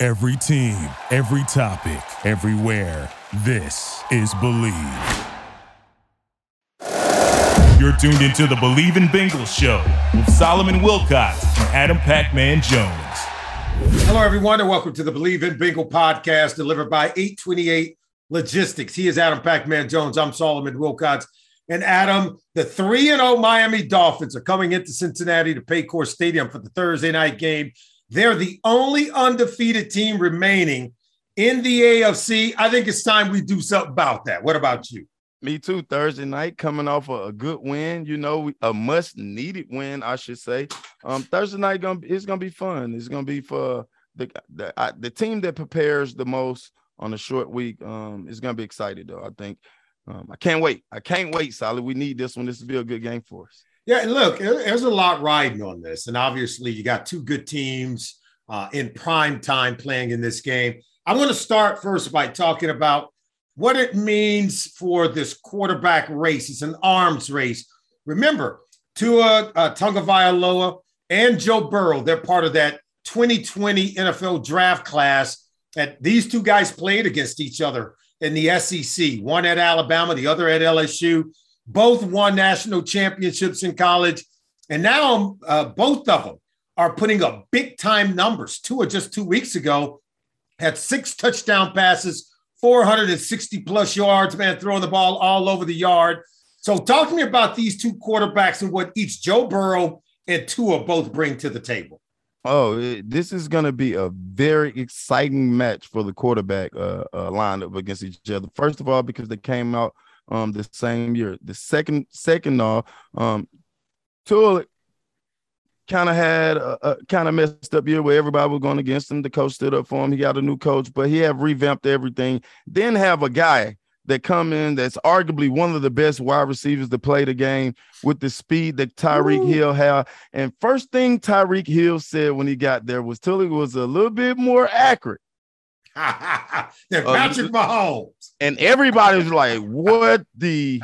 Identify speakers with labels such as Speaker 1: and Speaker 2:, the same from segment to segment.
Speaker 1: Every team, every topic, everywhere. This is Bleav. You're tuned into the Bleav in Bengals show with Solomon Wilcots and Adam Pacman Jones.
Speaker 2: Hello, everyone, and welcome to the Bleav in Bengal podcast delivered by 828 Logistics. He is Adam Pacman Jones. I'm Solomon Wilcots. And Adam, the 3 0 Miami Dolphins are coming into Cincinnati to Paycor Stadium for the Thursday night game. They're the only undefeated team remaining in the AFC. I think it's time we do something about that. What about you?
Speaker 3: Me too. Thursday night, coming off a, a good win, you know, a must needed win, I should say. Um, Thursday night gonna it's gonna be fun. It's gonna be for the the, I, the team that prepares the most on a short week. Um, is gonna be excited though. I think. Um, I can't wait. I can't wait, Solid. We need this one. This will be a good game for us.
Speaker 2: Yeah, look, there's a lot riding on this, and obviously you got two good teams uh, in prime time playing in this game. I want to start first by talking about what it means for this quarterback race. It's an arms race. Remember, Tua uh, Tagovailoa and Joe Burrow, they're part of that 2020 NFL draft class. That these two guys played against each other in the SEC, one at Alabama, the other at LSU. Both won national championships in college. And now uh, both of them are putting up big time numbers. Tua just two weeks ago had six touchdown passes 460 plus yards, man, throwing the ball all over the yard. So, talk to me about these two quarterbacks and what each Joe Burrow and Tua both bring to the table.
Speaker 3: Oh, this is going to be a very exciting match for the quarterback uh, uh, lineup against each other. First of all, because they came out um, the same year. The second, second off, um, Tua kind of had a, a kind of messed up year where everybody was going against him. The coach stood up for him. He got a new coach, but he have revamped everything. Then have a guy that come in that's arguably one of the best wide receivers to play the game with the speed that Tyreek Hill had. And first thing Tyreek Hill said when he got there was Tully was a little bit more accurate.
Speaker 2: Than Patrick uh, Mahomes.
Speaker 3: And everybody was like, what the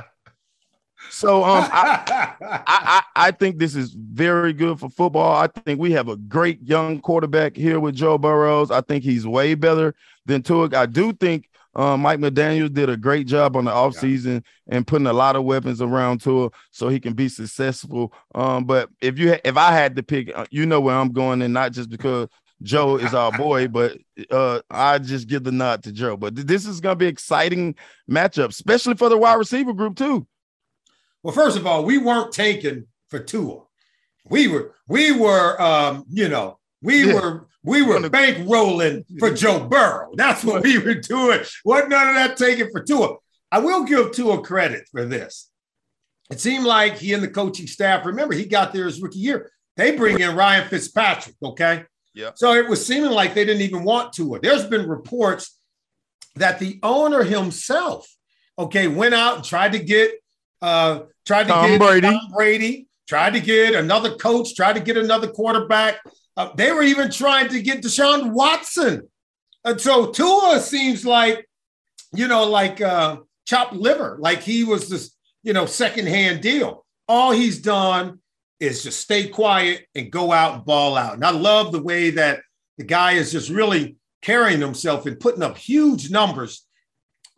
Speaker 3: so um, I, I, I, think this is very good for football. I think we have a great young quarterback here with Joe Burrows. I think he's way better than Tua. I do think um, Mike McDaniel did a great job on the offseason yeah. and putting a lot of weapons around Tua so he can be successful. Um, but if you ha- if I had to pick, uh, you know where I'm going, and not just because Joe is our boy, but uh, I just give the nod to Joe. But th- this is going to be exciting matchup, especially for the wide receiver group too.
Speaker 2: Well, first of all, we weren't taken for Tua. We were, we were, um, you know, we yeah. were, we were bankrolling for Joe Burrow. That's what we were doing. What none of that taken for Tua. I will give Tua credit for this. It seemed like he and the coaching staff. Remember, he got there his rookie year. They bring in Ryan Fitzpatrick. Okay.
Speaker 3: Yeah.
Speaker 2: So it was seeming like they didn't even want Tua. There's been reports that the owner himself, okay, went out and tried to get uh, tried to Tom get Brady. Tom Brady, tried to get another coach, tried to get another quarterback. Uh, they were even trying to get Deshaun Watson. And so Tua seems like, you know, like uh, chopped liver, like he was this, you know, secondhand deal. All he's done is just stay quiet and go out and ball out. And I love the way that the guy is just really carrying himself and putting up huge numbers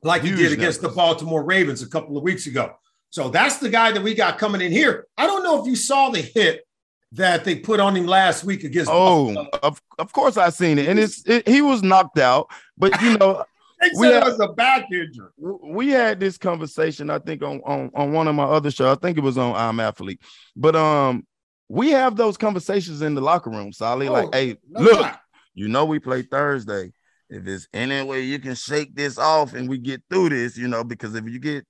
Speaker 2: like huge he did against numbers. the Baltimore Ravens a couple of weeks ago. So that's the guy that we got coming in here. I don't know if you saw the hit that they put on him last week against.
Speaker 3: Oh, of, of course I seen it, and it's it, he was knocked out. But you know,
Speaker 2: they said had, it was a back injury.
Speaker 3: We had this conversation, I think, on, on on one of my other shows. I think it was on I'm Athlete, but um, we have those conversations in the locker room, Solly. Oh, like, hey, no look, not. you know, we play Thursday. If there's any way you can shake this off and we get through this, you know, because if you get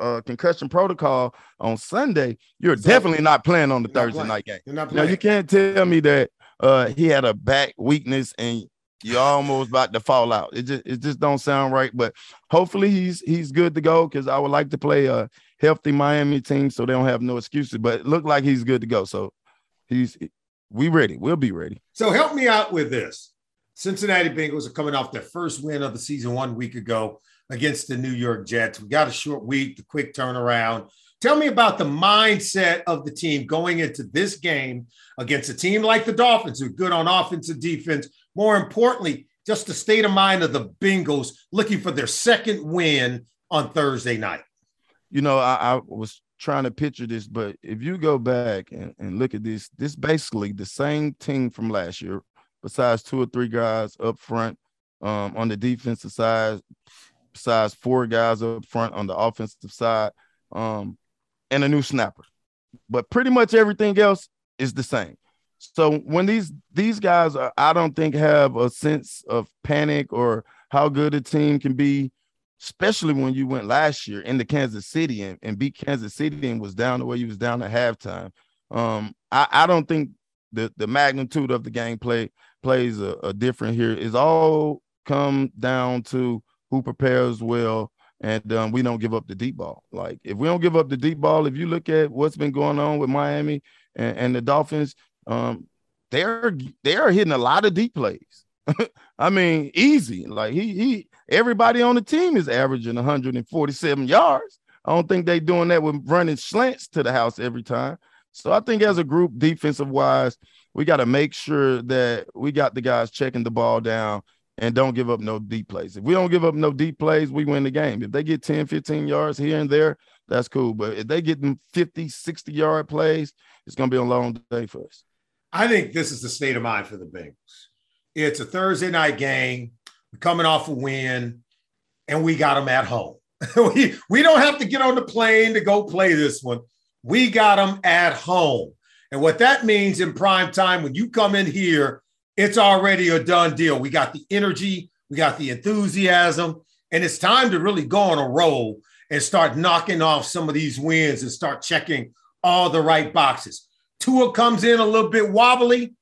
Speaker 3: uh, concussion protocol on Sunday, you're so, definitely not playing on the Thursday night game. Now you can't tell me that uh, he had a back weakness and you're almost about to fall out. It just it just don't sound right. But hopefully he's he's good to go because I would like to play a healthy Miami team so they don't have no excuses. But it looked like he's good to go. So he's we ready. We'll be ready.
Speaker 2: So help me out with this. Cincinnati Bengals are coming off their first win of the season one week ago against the New York Jets. We got a short week, the quick turnaround. Tell me about the mindset of the team going into this game against a team like the Dolphins, who are good on offense and defense. More importantly, just the state of mind of the Bengals looking for their second win on Thursday night.
Speaker 3: You know, I, I was trying to picture this, but if you go back and, and look at this, this basically the same team from last year, besides two or three guys up front um, on the defensive side, besides four guys up front on the offensive side, um, and a new snapper. But pretty much everything else is the same. So when these these guys are, I don't think have a sense of panic or how good a team can be, especially when you went last year into Kansas City and, and beat Kansas City and was down the way you was down at halftime. Um, I, I don't think the the magnitude of the game play plays a, a different It's all come down to who prepares well and um, we don't give up the deep ball. Like if we don't give up the deep ball, if you look at what's been going on with Miami and, and the Dolphins, um, they're they are hitting a lot of deep plays. I mean, easy. Like he he everybody on the team is averaging 147 yards. I don't think they're doing that with running slants to the house every time. So I think as a group, defensive wise, we got to make sure that we got the guys checking the ball down and don't give up no deep plays. If we don't give up no deep plays, we win the game. If they get 10, 15 yards here and there, that's cool. But if they get them 50, 60 yard plays, it's going to be a long day for us.
Speaker 2: I think this is the state of mind for the Bengals. It's a Thursday night game. We're coming off a win, and we got them at home. we, we don't have to get on the plane to go play this one. We got them at home. And what that means in prime time, when you come in here it's already a done deal. We got the energy, we got the enthusiasm, and it's time to really go on a roll and start knocking off some of these wins and start checking all the right boxes. Tua comes in a little bit wobbly.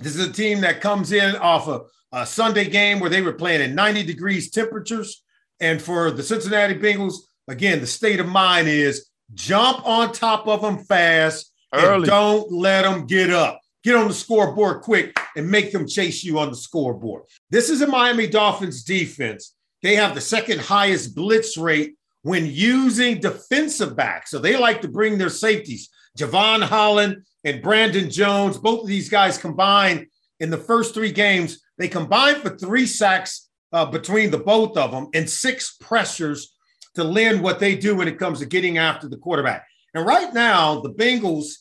Speaker 2: This is a team that comes in off a, a Sunday game where they were playing in 90 degrees temperatures. And for the Cincinnati Bengals, again, the state of mind is jump on top of them fast Early. and don't let them get up get on the scoreboard quick and make them chase you on the scoreboard. This is a Miami Dolphins defense. They have the second highest blitz rate when using defensive backs. So they like to bring their safeties. Jevon Holland and Brandon Jones, both of these guys combined in the first three games, they combined for three sacks uh, between the both of them and six pressures to lend what they do when it comes to getting after the quarterback. And right now, the Bengals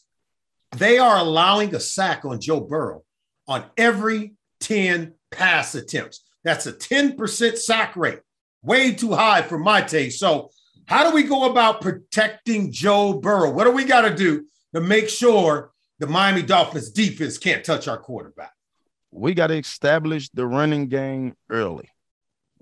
Speaker 2: they are allowing a sack on Joe Burrow on every 10 pass attempts. That's a 10% sack rate, way too high for my taste. So, how do we go about protecting Joe Burrow? What do we got to do to make sure the Miami Dolphins defense can't touch our quarterback?
Speaker 3: We got to establish the running game early.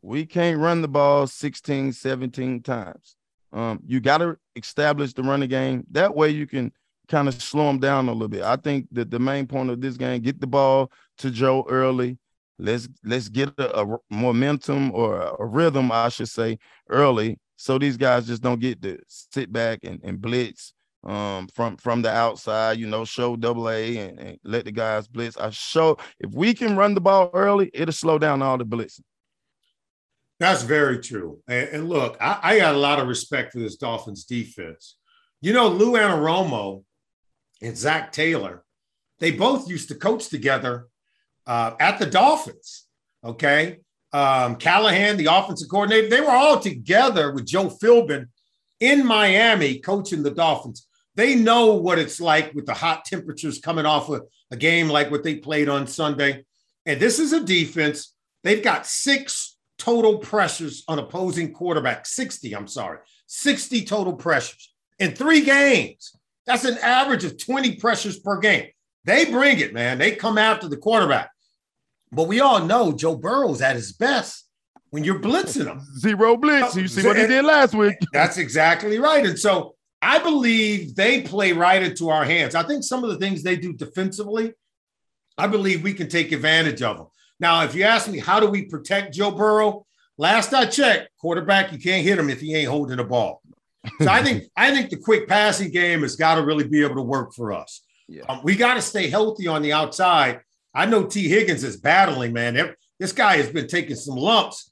Speaker 3: We can't run the ball 16, 17 times. Um, you got to establish the running game. That way you can – kind of slow them down a little bit. I think that the main point of this game, get the ball to Joe early. Let's let's get a, a momentum or a, a, rhythm, I should say, early, so these guys just don't get to sit back and, and blitz um, from from the outside. You know, show double A and, and let the guys blitz. I show if we can run the ball early, it'll slow down all the blitzing.
Speaker 2: That's very true. And, and look, I, I, got a lot of respect for this Dolphins defense. You know, Lou Anarumo and Zac Taylor, they both used to coach together uh, at the Dolphins. Okay. Um, Callahan, the offensive coordinator, they were all together with Joe Philbin in Miami coaching the Dolphins. They know what it's like with the hot temperatures coming off of a game like what they played on Sunday. And this is a defense. They've got six total pressures on opposing quarterback, 60, I'm sorry, 60 total pressures in three games. That's an average of 20 pressures per game. They bring it, man. They come after the quarterback. But we all know Joe Burrow's at his best when you're blitzing him.
Speaker 3: Zero blitz. You see what he did last week.
Speaker 2: That's exactly right. And so I believe they play right into our hands. I think some of the things they do defensively, I believe we can take advantage of them. Now, if you ask me, how do we protect Joe Burrow? Last I checked, quarterback, you can't hit him if he ain't holding the ball. So I think I think the quick passing game has got to really be able to work for us. Yeah. Um, we got to stay healthy on the outside. I know Tee Higgins is battling, man. This guy has been taking some lumps,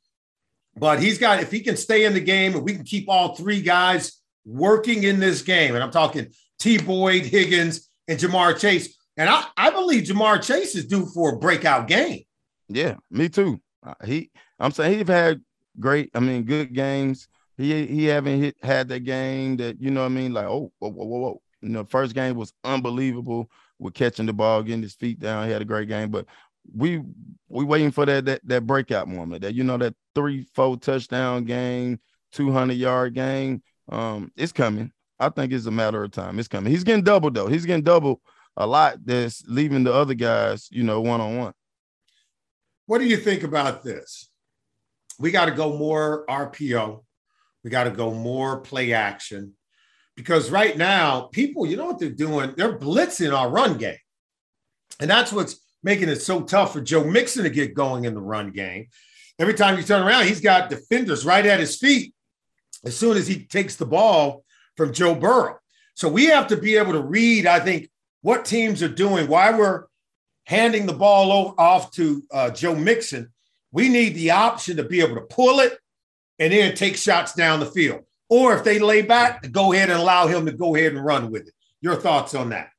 Speaker 2: but he's got if he can stay in the game and we can keep all three guys working in this game, and I'm talking T. Boyd, Higgins, and Ja'Marr Chase. And I, I believe Ja'Marr Chase is due for a breakout game.
Speaker 3: Yeah, me too. Uh, he, I'm saying he's had great, I mean, good games. He he haven't hit had that game that you know what I mean, like oh whoa whoa whoa. whoa. You know, first game was unbelievable with catching the ball, getting his feet down. He had a great game, but we we waiting for that that that breakout moment. That you know that three four touchdown game, two hundred yard game. Um, it's coming. I think it's a matter of time. It's coming. He's getting double though. He's getting double a lot. That's leaving the other guys, you know, one on one.
Speaker 2: What do you think about this? We got to go more RPO. We got to go more play action because right now, people, you know what they're doing? They're blitzing our run game. And that's what's making it so tough for Joe Mixon to get going in the run game. Every time you turn around, he's got defenders right at his feet as soon as he takes the ball from Joe Burrow. So we have to be able to read, I think, what teams are doing, why we're handing the ball off to uh, Joe Mixon. We need the option to be able to pull it and then take shots down the field. Or if they lay back, go ahead and allow him to go ahead and run with it. Your thoughts on that?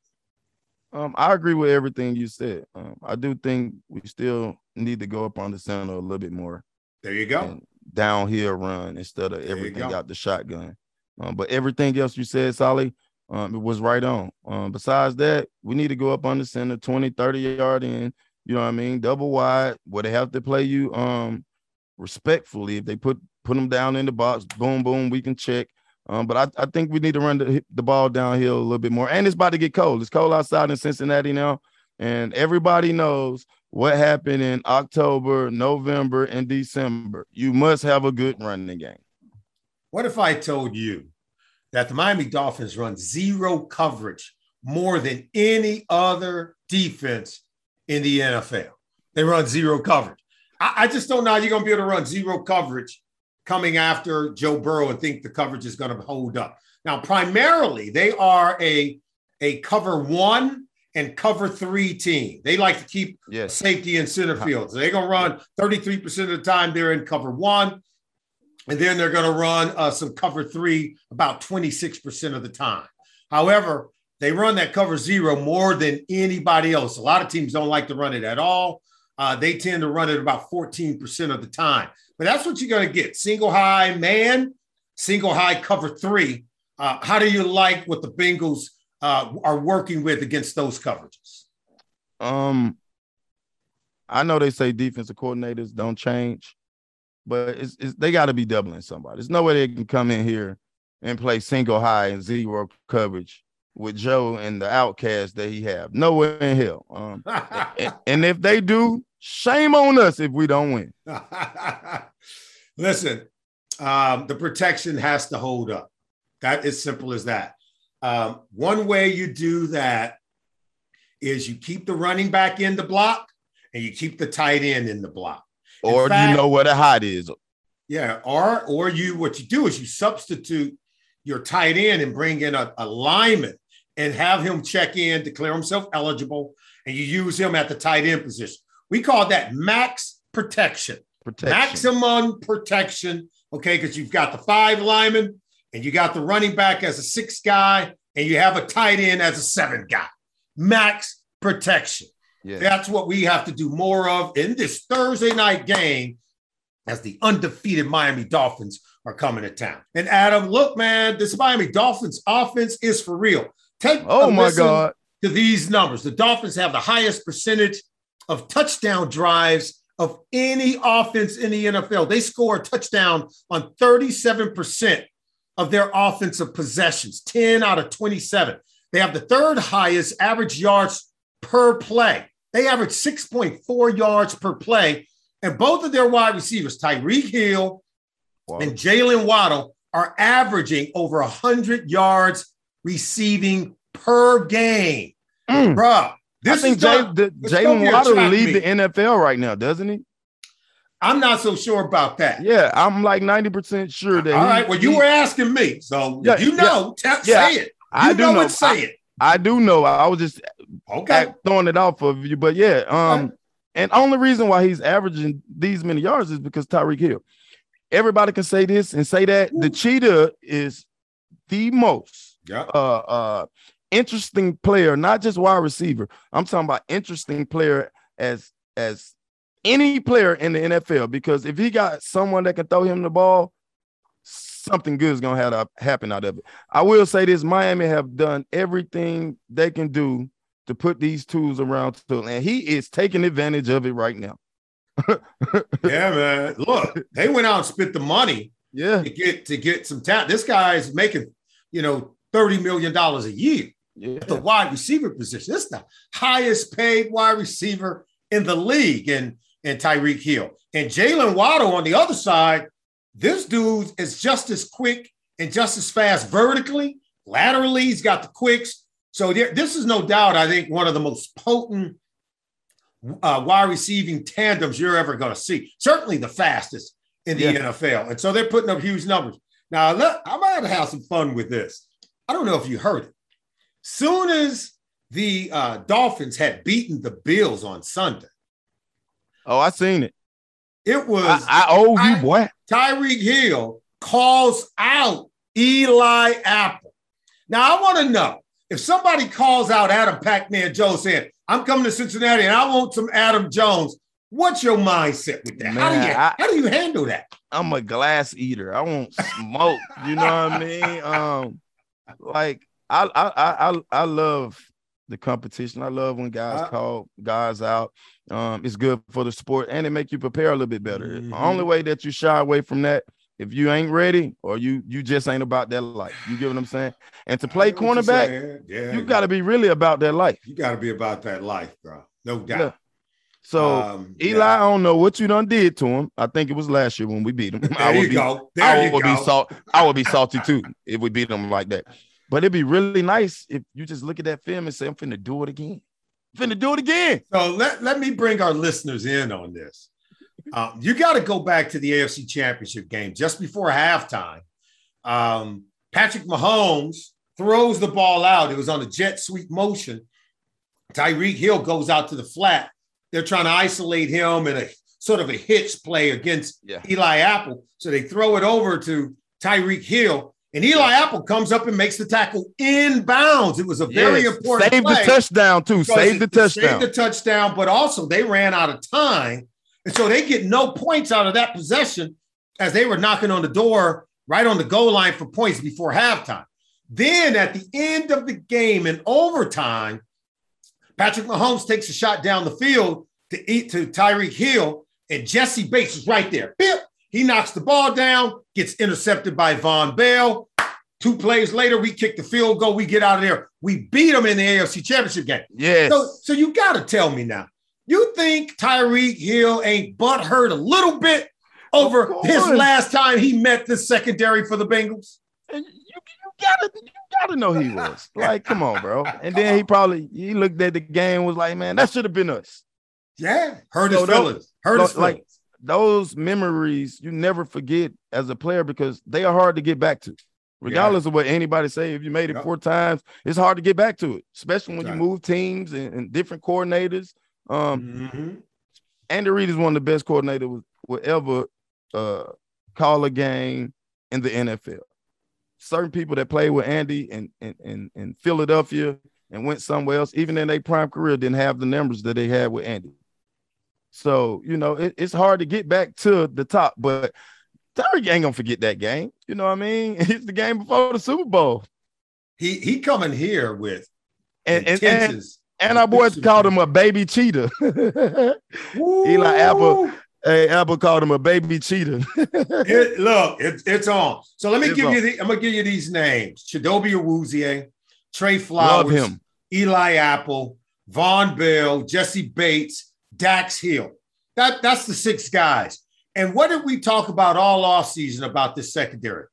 Speaker 3: Um, I agree with everything you said. Um, I do think we still need to go up on the center a little bit more.
Speaker 2: There you go.
Speaker 3: Downhill run instead of everything out the shotgun. Um, but everything else you said, Solly, um, it was right on. Um, besides that, we need to go up on the center 20, 30 yard in. You know what I mean? Double wide, where they have to play you um respectfully. If they put put them down in the box, boom, boom, we can check. Um, but I, I think we need to run the, the ball downhill a little bit more. And it's about to get cold. It's cold outside in Cincinnati now. And everybody knows what happened in October, November, and December. You must have a good running game.
Speaker 2: What if I told you that the Miami Dolphins run zero coverage more than any other defense in the NFL? They run zero coverage. I, I just don't know how you're going to be able to run zero coverage coming after Joe Burrow and think the coverage is going to hold up. Now, primarily, they are a, a cover one and cover three team. They like to keep yes. safety in center field. So they're going to run 33% of the time they're in cover one. And then they're going to run uh, some cover three about 26% of the time. However, they run that cover zero more than anybody else. A lot of teams don't like to run it at all. Uh, they tend to run it about 14% of the time. But that's what you're going to get single high man, single high cover three. Uh, how do you like what the Bengals uh, are working with against those coverages?
Speaker 3: Um, I know they say defensive coordinators don't change, but it's, it's they got to be doubling somebody. There's no way they can come in here and play single high and zero coverage with Joe and the outcast that he have. Nowhere in hell. Um, and, and, if they do, shame on us if we don't win.
Speaker 2: Listen, um, the protection has to hold up. That is simple as that. Um, one way you do that is you keep the running back in the block and you keep the tight end in the block.
Speaker 3: In or fact, you know where the hot is.
Speaker 2: Yeah, or or you what you do is you substitute your tight end and bring in a, a lineman and have him check in, declare himself eligible, and you use him at the tight end position. We call that max protection. protection. Maximum protection. Okay, because you've got the five linemen and you got the running back as a six guy, and you have a tight end as a seven guy. Max protection. Yeah. That's what we have to do more of in this Thursday night game as the undefeated Miami Dolphins are coming to town. And Adam, look, man, this Miami Dolphins offense is for real. Take
Speaker 3: oh my god
Speaker 2: to these numbers. The Dolphins have the highest percentage of touchdown drives of any offense in the NFL. They score a touchdown on 37% of their offensive possessions, 10 out of 27. They have the third highest average yards per play. They average 6.4 yards per play. And both of their wide receivers, Tyreek Hill wow. and Jaylen Waddle, are averaging over 100 yards receiving per game. Mm. Bruh,
Speaker 3: This I think Jaylen Waddle lead the NFL right now, doesn't he?
Speaker 2: I'm not so sure about that.
Speaker 3: Yeah, I'm like 90% sure that.
Speaker 2: All he, right. Well, you he, were asking me. So yeah, you know, yeah, t- yeah, say it. You I do know, know. say I, it.
Speaker 3: I do know. I was just okay throwing it off of you. But yeah, um, okay. and only reason why he's averaging these many yards is because Tyreek Hill. Everybody can say this and say that. Ooh. The cheetah is the most yeah. uh uh interesting player, not just wide receiver. I'm talking about interesting player as as any player in the NFL because if he got someone that can throw him the ball, something good is gonna have to happen out of it. I will say this: Miami have done everything they can do to put these tools around to, and he is taking advantage of it right now.
Speaker 2: yeah, man. Look, they went out and spent the money.
Speaker 3: Yeah,
Speaker 2: to get to get some talent. This guy is making, you know, thirty million dollars a year. Yeah. At the wide receiver position. Is the highest paid wide receiver in the league. And and Tyreek Hill. And Jaylen Waddle on the other side, this dude is just as quick and just as fast vertically, laterally. He's got the quicks. So there, this is no doubt, I think, one of the most potent uh, wide receiving tandems you're ever going to see. Certainly the fastest in the yeah. NFL. And so they're putting up huge numbers. Now, I'm going to have some fun with this. I don't know if you heard it. Soon as the uh, Dolphins had beaten the Bills on Sunday,
Speaker 3: Oh, I seen it.
Speaker 2: It was
Speaker 3: I, I owe you, boy.
Speaker 2: Tyreek Hill calls out Eli Apple. Now I want to know if somebody calls out Adam Pac-Man Jones saying, "I'm coming to Cincinnati and I want some Adam Jones." What's your mindset with that? Man, how do you I, how do you handle that?
Speaker 3: I'm a glass eater. I won't smoke. you know what I mean? Um, like I I I I love the competition. I love when guys uh, call guys out. Um, it's good for the sport and it make you prepare a little bit better. Mm-hmm. The only way that you shy away from that, if you ain't ready or you you just ain't about that life. You get what I'm saying? And to play cornerback, yeah, you got to be really about that life.
Speaker 2: You got to be about that life, bro. No doubt.
Speaker 3: So um, Eli, yeah. I don't know what you done did to him. I think it was last year when we beat him.
Speaker 2: There
Speaker 3: I would
Speaker 2: you
Speaker 3: be,
Speaker 2: go. There
Speaker 3: I
Speaker 2: would
Speaker 3: be salt. I would be salty too if we beat him like that. But it'd be really nice if you just look at that film and say, I'm finna do it again. I'm finna do it again.
Speaker 2: So let, let me bring our listeners in on this. Um, you got to go back to the AFC Championship game just before halftime. Um, Patrick Mahomes throws the ball out. It was on a jet sweep motion. Tyreek Hill goes out to the flat. They're trying to isolate him in a sort of a hitch play against yeah. Eli Apple. So they throw it over to Tyreek Hill. And Eli Apple comes up and makes the tackle inbounds. It was a very yes. important
Speaker 3: Save the touchdown, too. Save the touchdown.
Speaker 2: Save the touchdown, but also they ran out of time. And so they get no points out of that possession as they were knocking on the door right on the goal line for points before halftime. Then at the end of the game in overtime, Patrick Mahomes takes a shot down the field to eat to Tyreek Hill, and Jessie Bates is right there. Bip, he knocks the ball down, gets intercepted by Vonn Bell. Two plays later, we kick the field goal. We get out of there. We beat them in the AFC Championship game.
Speaker 3: Yes.
Speaker 2: So, so you got to tell me now. You think Tyreek Hill ain't butt hurt a little bit over his last time he met the secondary for the Bengals?
Speaker 3: You, you gotta you gotta know he was. Like, come on, bro. And then he probably he looked at the game was like, man, that should have been us.
Speaker 2: Yeah, hurt his so feelings. Hurt his feelings.
Speaker 3: Like, those memories you never forget as a player because they are hard to get back to. Regardless yeah. of what anybody say, if you made it yep. four times, it's hard to get back to it, especially when you move teams and, and different coordinators. Um, mm-hmm. Andy Reid is one of the best coordinators will ever uh, call a game in the NFL. Certain people that played with Andy and in, in, in Philadelphia and went somewhere else, even in their prime career, didn't have the numbers that they had with Andy. So, you know, it, it's hard to get back to the top, but Tyreek ain't gonna forget that game. You know what I mean? It's the game before the Super Bowl.
Speaker 2: He he coming here with
Speaker 3: and and, and, and our boys called him a baby cheetah. Eli Apple. Hey, Apple called him a baby cheater.
Speaker 2: it, look, it, it's on. So let me it's give on. you the I'm gonna give you these names: Chidobe Awuzie, Tre Flowers, Eli Apple, Vonn Bell, Jessie Bates, Dax Hill. That, that's the six guys. And what did we talk about all off season about this secondary?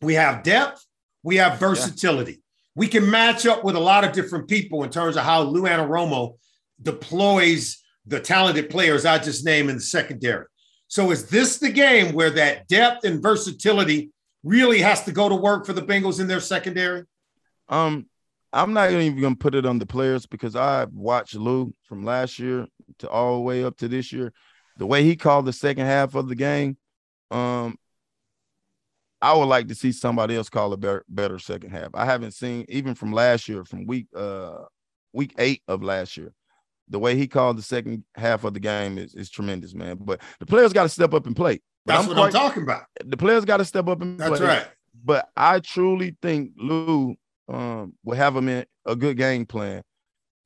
Speaker 2: We have depth, we have versatility. Yeah. we can match up with a lot of different people in terms of how Lou Anarumo deploys the talented players I just named in the secondary. So is this the game where that depth and versatility really has to go to work for the Bengals in their secondary?
Speaker 3: Um, I'm not even gonna put it on the players because I watched Lou from last year to all the way up to this year. The way he called the second half of the game, um, I would like to see somebody else call a better, better second half. I haven't seen even from last year, from week uh week eight of last year. The way he called the second half of the game is, is tremendous, man. But the players got to step up and play.
Speaker 2: But That's I'm what quite, I'm talking about.
Speaker 3: The players got to step up and
Speaker 2: That's
Speaker 3: play.
Speaker 2: right.
Speaker 3: But I truly think Lou um, will have him in a good game plan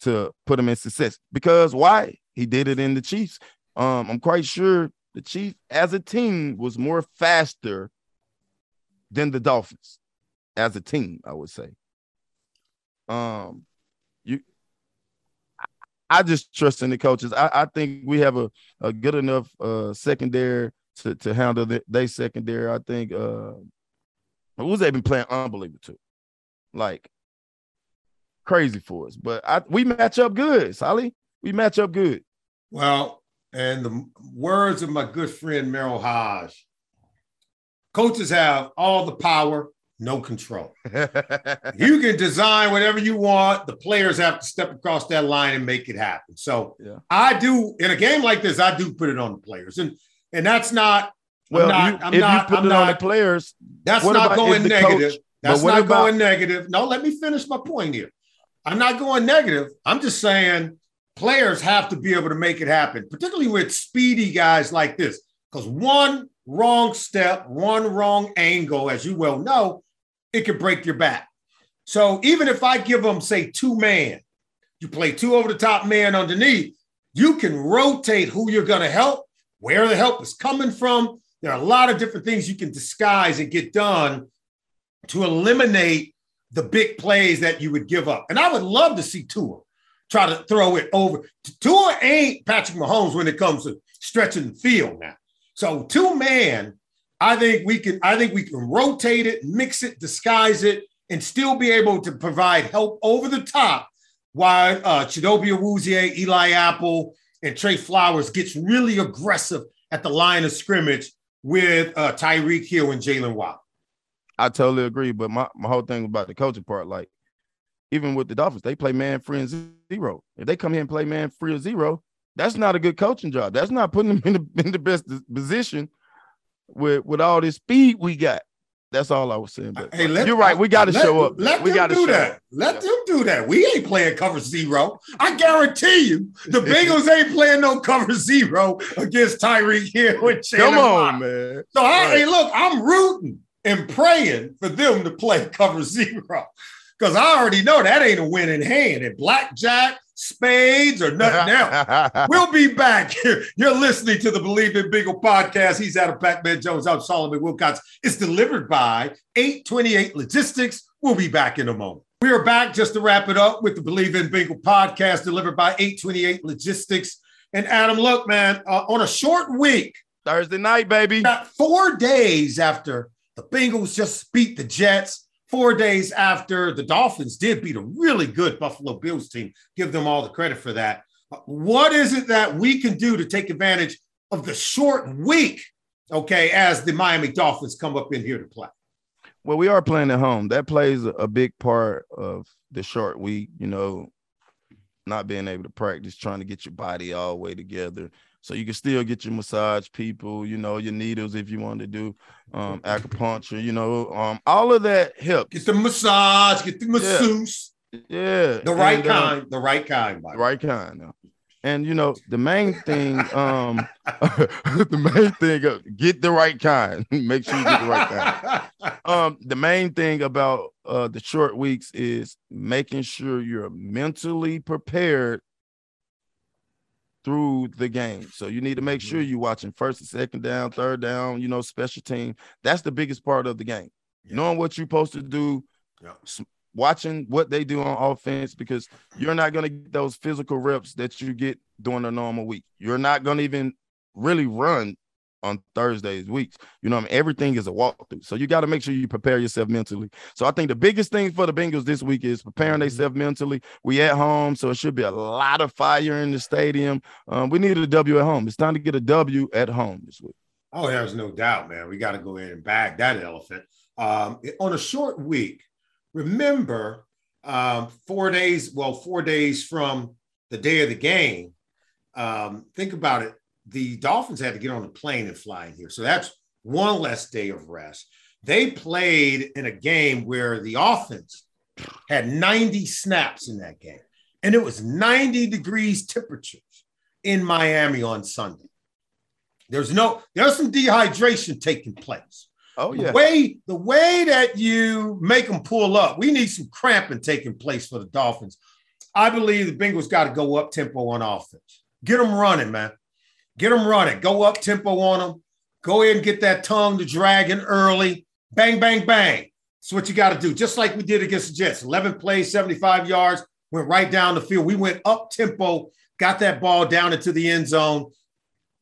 Speaker 3: to put him in success. Because why? He did it in the Chiefs. Um, I'm quite sure the Chiefs as a team was more faster than the Dolphins as a team, I would say. Um, I just trust in the coaches. I, I think we have a, a good enough uh secondary to, to handle the, they secondary. I think uh who's they been playing unbelievable too, like crazy for us. But I we match up good, Sally. We match up good.
Speaker 2: Well, and the words of my good friend Merril Hoge, Coaches have all the power, no control. you can design whatever you want. The players have to step across that line and make it happen. So yeah. I do in a game like this, I do put it on the players, and and that's not.
Speaker 3: Well, not, you, I'm if not, you put I'm it not, on the players,
Speaker 2: that's not going negative. Coach, that's not about, going negative. No, let me finish my point here. I'm not going negative. I'm just saying players have to be able to make it happen, particularly with speedy guys like this. Because one wrong step, one wrong angle, as you well know, it could break your back. So even if I give them, say, two man, you play two over the top man underneath, you can rotate who you're going to help, where the help is coming from. There are a lot of different things you can disguise and get done to eliminate the big plays that you would give up. And I would love to see Tua try to throw it over. Tua ain't Patrick Mahomes when it comes to stretching the field now. So two man, I think we can. I think we can rotate it, mix it, disguise it, and still be able to provide help over the top. While uh, Chidobe Awuzie, Eli Apple, and Tre Flowers gets really aggressive at the line of scrimmage with uh, Tyreek Hill and Jaylen Waddle.
Speaker 3: I totally agree, but my, my whole thing about the coaching part, like even with the Dolphins, they play man free and zero. If they come here and play man free or zero, that's not a good coaching job. That's not putting them in the, in the best position with with all this speed we got. That's all I was saying. But hey, let, you're right. We got to show up.
Speaker 2: Let
Speaker 3: we
Speaker 2: them do that. Up. Let yeah. them do that. We ain't playing cover zero. I guarantee you, the Bengals ain't playing no cover zero against Tyreek Hill and
Speaker 3: Come on, man.
Speaker 2: So I, right. hey, look, I'm rooting and praying for them to play cover zero because I already know that ain't a winning hand. And blackjack, spades, or nothing else. we'll be back. You're listening to the Bleav in Bengal podcast. He's Adam Pac-Man Jones. I'm Solomon Wilcots. It's delivered by 828 Logistics. We'll be back in a moment. We are back just to wrap it up with the Bleav in Bengal podcast delivered by 828 Logistics. And Adam, look, man, uh, on a short week,
Speaker 3: Thursday night, baby.
Speaker 2: About four days after the Bengals just beat the Jets, four days after the Dolphins did beat a really good Buffalo Bills team. Give them all the credit for that. What is it that we can do to take advantage of the short week, okay, as the Miami Dolphins come up in here to play?
Speaker 3: Well, we are playing at home. That plays a big part of the short week, you know, not being able to practice, trying to get your body all the way together so you can still get your massage people, you know, your needles if you want to do um acupuncture, you know, um all of that helps.
Speaker 2: Get the massage, get the masseuse.
Speaker 3: Yeah. yeah.
Speaker 2: The right and, um, kind, the right kind,
Speaker 3: the right kind. And you know, the main thing, um, the main thing, uh, get the right kind. Make sure you get the right kind. Um, the main thing about uh the short weeks is making sure you're mentally prepared through the game. So you need to make sure mm-hmm. you're watching first and second down, third down, you know, special team. That's the biggest part of the game. Yeah. Knowing what you're supposed to do, yeah. watching what they do on offense, because you're not going to get those physical reps that you get during a normal week. You're not going to even really run on Thursdays, weeks. You know, I mean, everything is a walkthrough. So you got to make sure you prepare yourself mentally. So I think the biggest thing for the Bengals this week is preparing mm-hmm. themselves mentally. We at home, so it should be a lot of fire in the stadium. Um, we need a W at home. It's time to get a W at home this week.
Speaker 2: Oh, there's no doubt, man. We got to go in and bag that elephant. Um, on a short week, remember um, four days, well, four days from the day of the game, um, think about it. The Dolphins had to get on a plane and fly in here. So that's one less day of rest. They played in a game where the offense had 90 snaps in that game, and it was 90 degrees temperatures in Miami on Sunday. There's no, there's some dehydration taking place.
Speaker 3: Oh yeah.
Speaker 2: The way the way that you make them pull up, we need some cramping taking place for the Dolphins. I believe the Bengals got to go up tempo on offense. Get them running, man. Get them running. Go up tempo on them. Go ahead and get that tongue to dragon early. Bang, bang, bang. That's what you got to do. Just like we did against the Jets. 11 plays, 75 yards, went right down the field. We went up tempo, got that ball down into the end zone.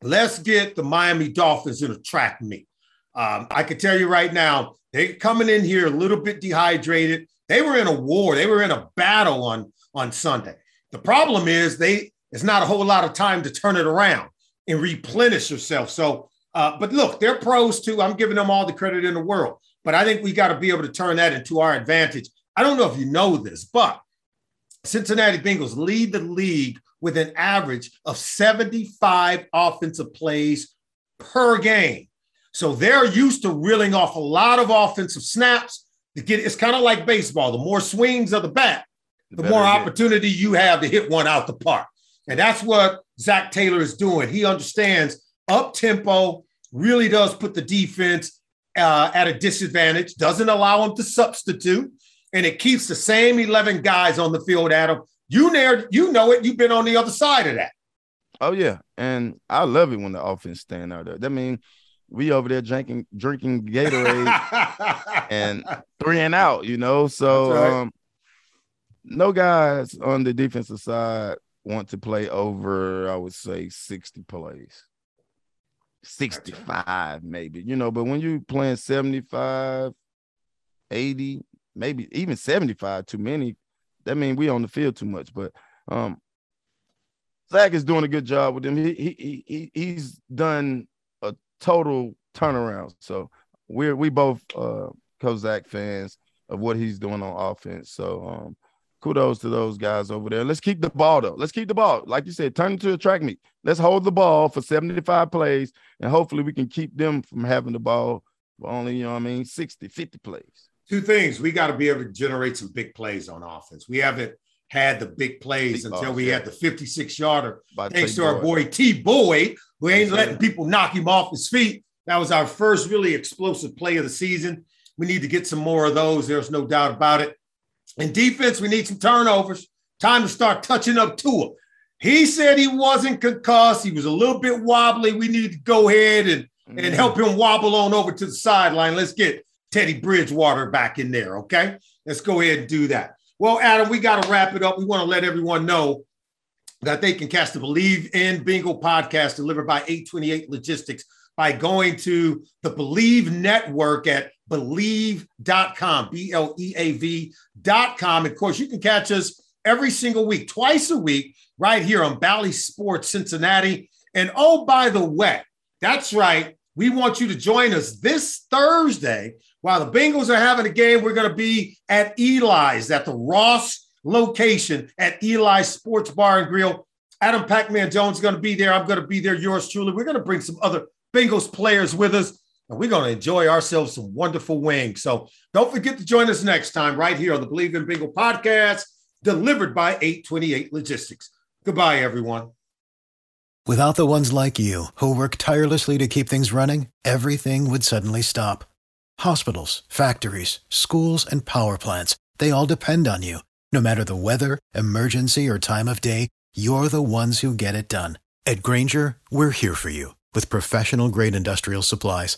Speaker 2: Let's get the Miami Dolphins in a track meet. Um, I can tell you right now, they're coming in here a little bit dehydrated. They were in a war. They were in a battle on on Sunday. The problem is they it's not a whole lot of time to turn it around and replenish yourself. So, uh, but look, they're pros too. I'm giving them all the credit in the world. But I think we got to be able to turn that into our advantage. I don't know if you know this, but Cincinnati Bengals lead the league with an average of 75 offensive plays per game. So they're used to reeling off a lot of offensive snaps to get it's kind of like baseball. The more swings of the bat, the, the more opportunity you have to hit one out the park. And that's what Zac Taylor is doing. He understands up tempo really does put the defense uh, at a disadvantage, doesn't allow them to substitute, and it keeps the same 11 guys on the field, Adam. You, know, you know it. You've been on the other side of that.
Speaker 3: Oh, yeah. And I love it when the offense stand out there. That means we over there drinking drinking Gatorade and three and out, you know. So right. um, no guys on the defensive side want to play over, I would say, 60 plays. 65, maybe, you know, but when you're playing 75, 80, maybe even 75, too many, that means we on the field too much. But um Zac is doing a good job with him. He he he he's done a total turnaround. So we're we both uh Kozak fans of what he's doing on offense. So um kudos to those guys over there. Let's keep the ball though. Let's keep the ball. Like you said, turn into a track meet. Let's hold the ball for 75 plays and hopefully we can keep them from having the ball for only, you know what I mean, 60, 50 plays.
Speaker 2: Two things. We got to be able to generate some big plays on offense. We haven't had the big plays big until balls, we yeah. had the 56 yarder. Thanks to our boy T Boy, who ain't letting people knock him off his feet. That was our first really explosive play of the season. We need to get some more of those. There's no doubt about it. In defense, we need some turnovers. Time to start touching up Tua. He said he wasn't concussed. He was a little bit wobbly. We need to go ahead and, mm-hmm. and help him wobble on over to the sideline. Let's get Teddy Bridgewater back in there. Okay. Let's go ahead and do that. Well, Adam, we got to wrap it up. We want to let everyone know that they can catch the Bleav in Bingo podcast delivered by 828 Logistics by going to the Bleav Network at bleav.com, B L E A V.com. Of course, you can catch us every single week, twice a week, right here on Bally Sports Cincinnati. And oh, by the way, that's right. We want you to join us this Thursday while the Bengals are having a game. We're going to be at Eli's at the Ross location at Eli's Sports Bar and Grill. Adam Pac-Man Jones is going to be there. I'm going to be there. Yours truly. We're going to bring some other Bengals players with us, and we're going to enjoy ourselves some wonderful wings. So don't forget to join us next time right here on the Bleav in Bengal podcast, delivered by 828 Logistics. Goodbye, everyone.
Speaker 4: Without the ones like you who work tirelessly to keep things running, everything would suddenly stop. Hospitals, factories, schools, and power plants, they all depend on you. No matter the weather, emergency, or time of day, you're the ones who get it done. At Grainger, we're here for you with professional grade industrial supplies.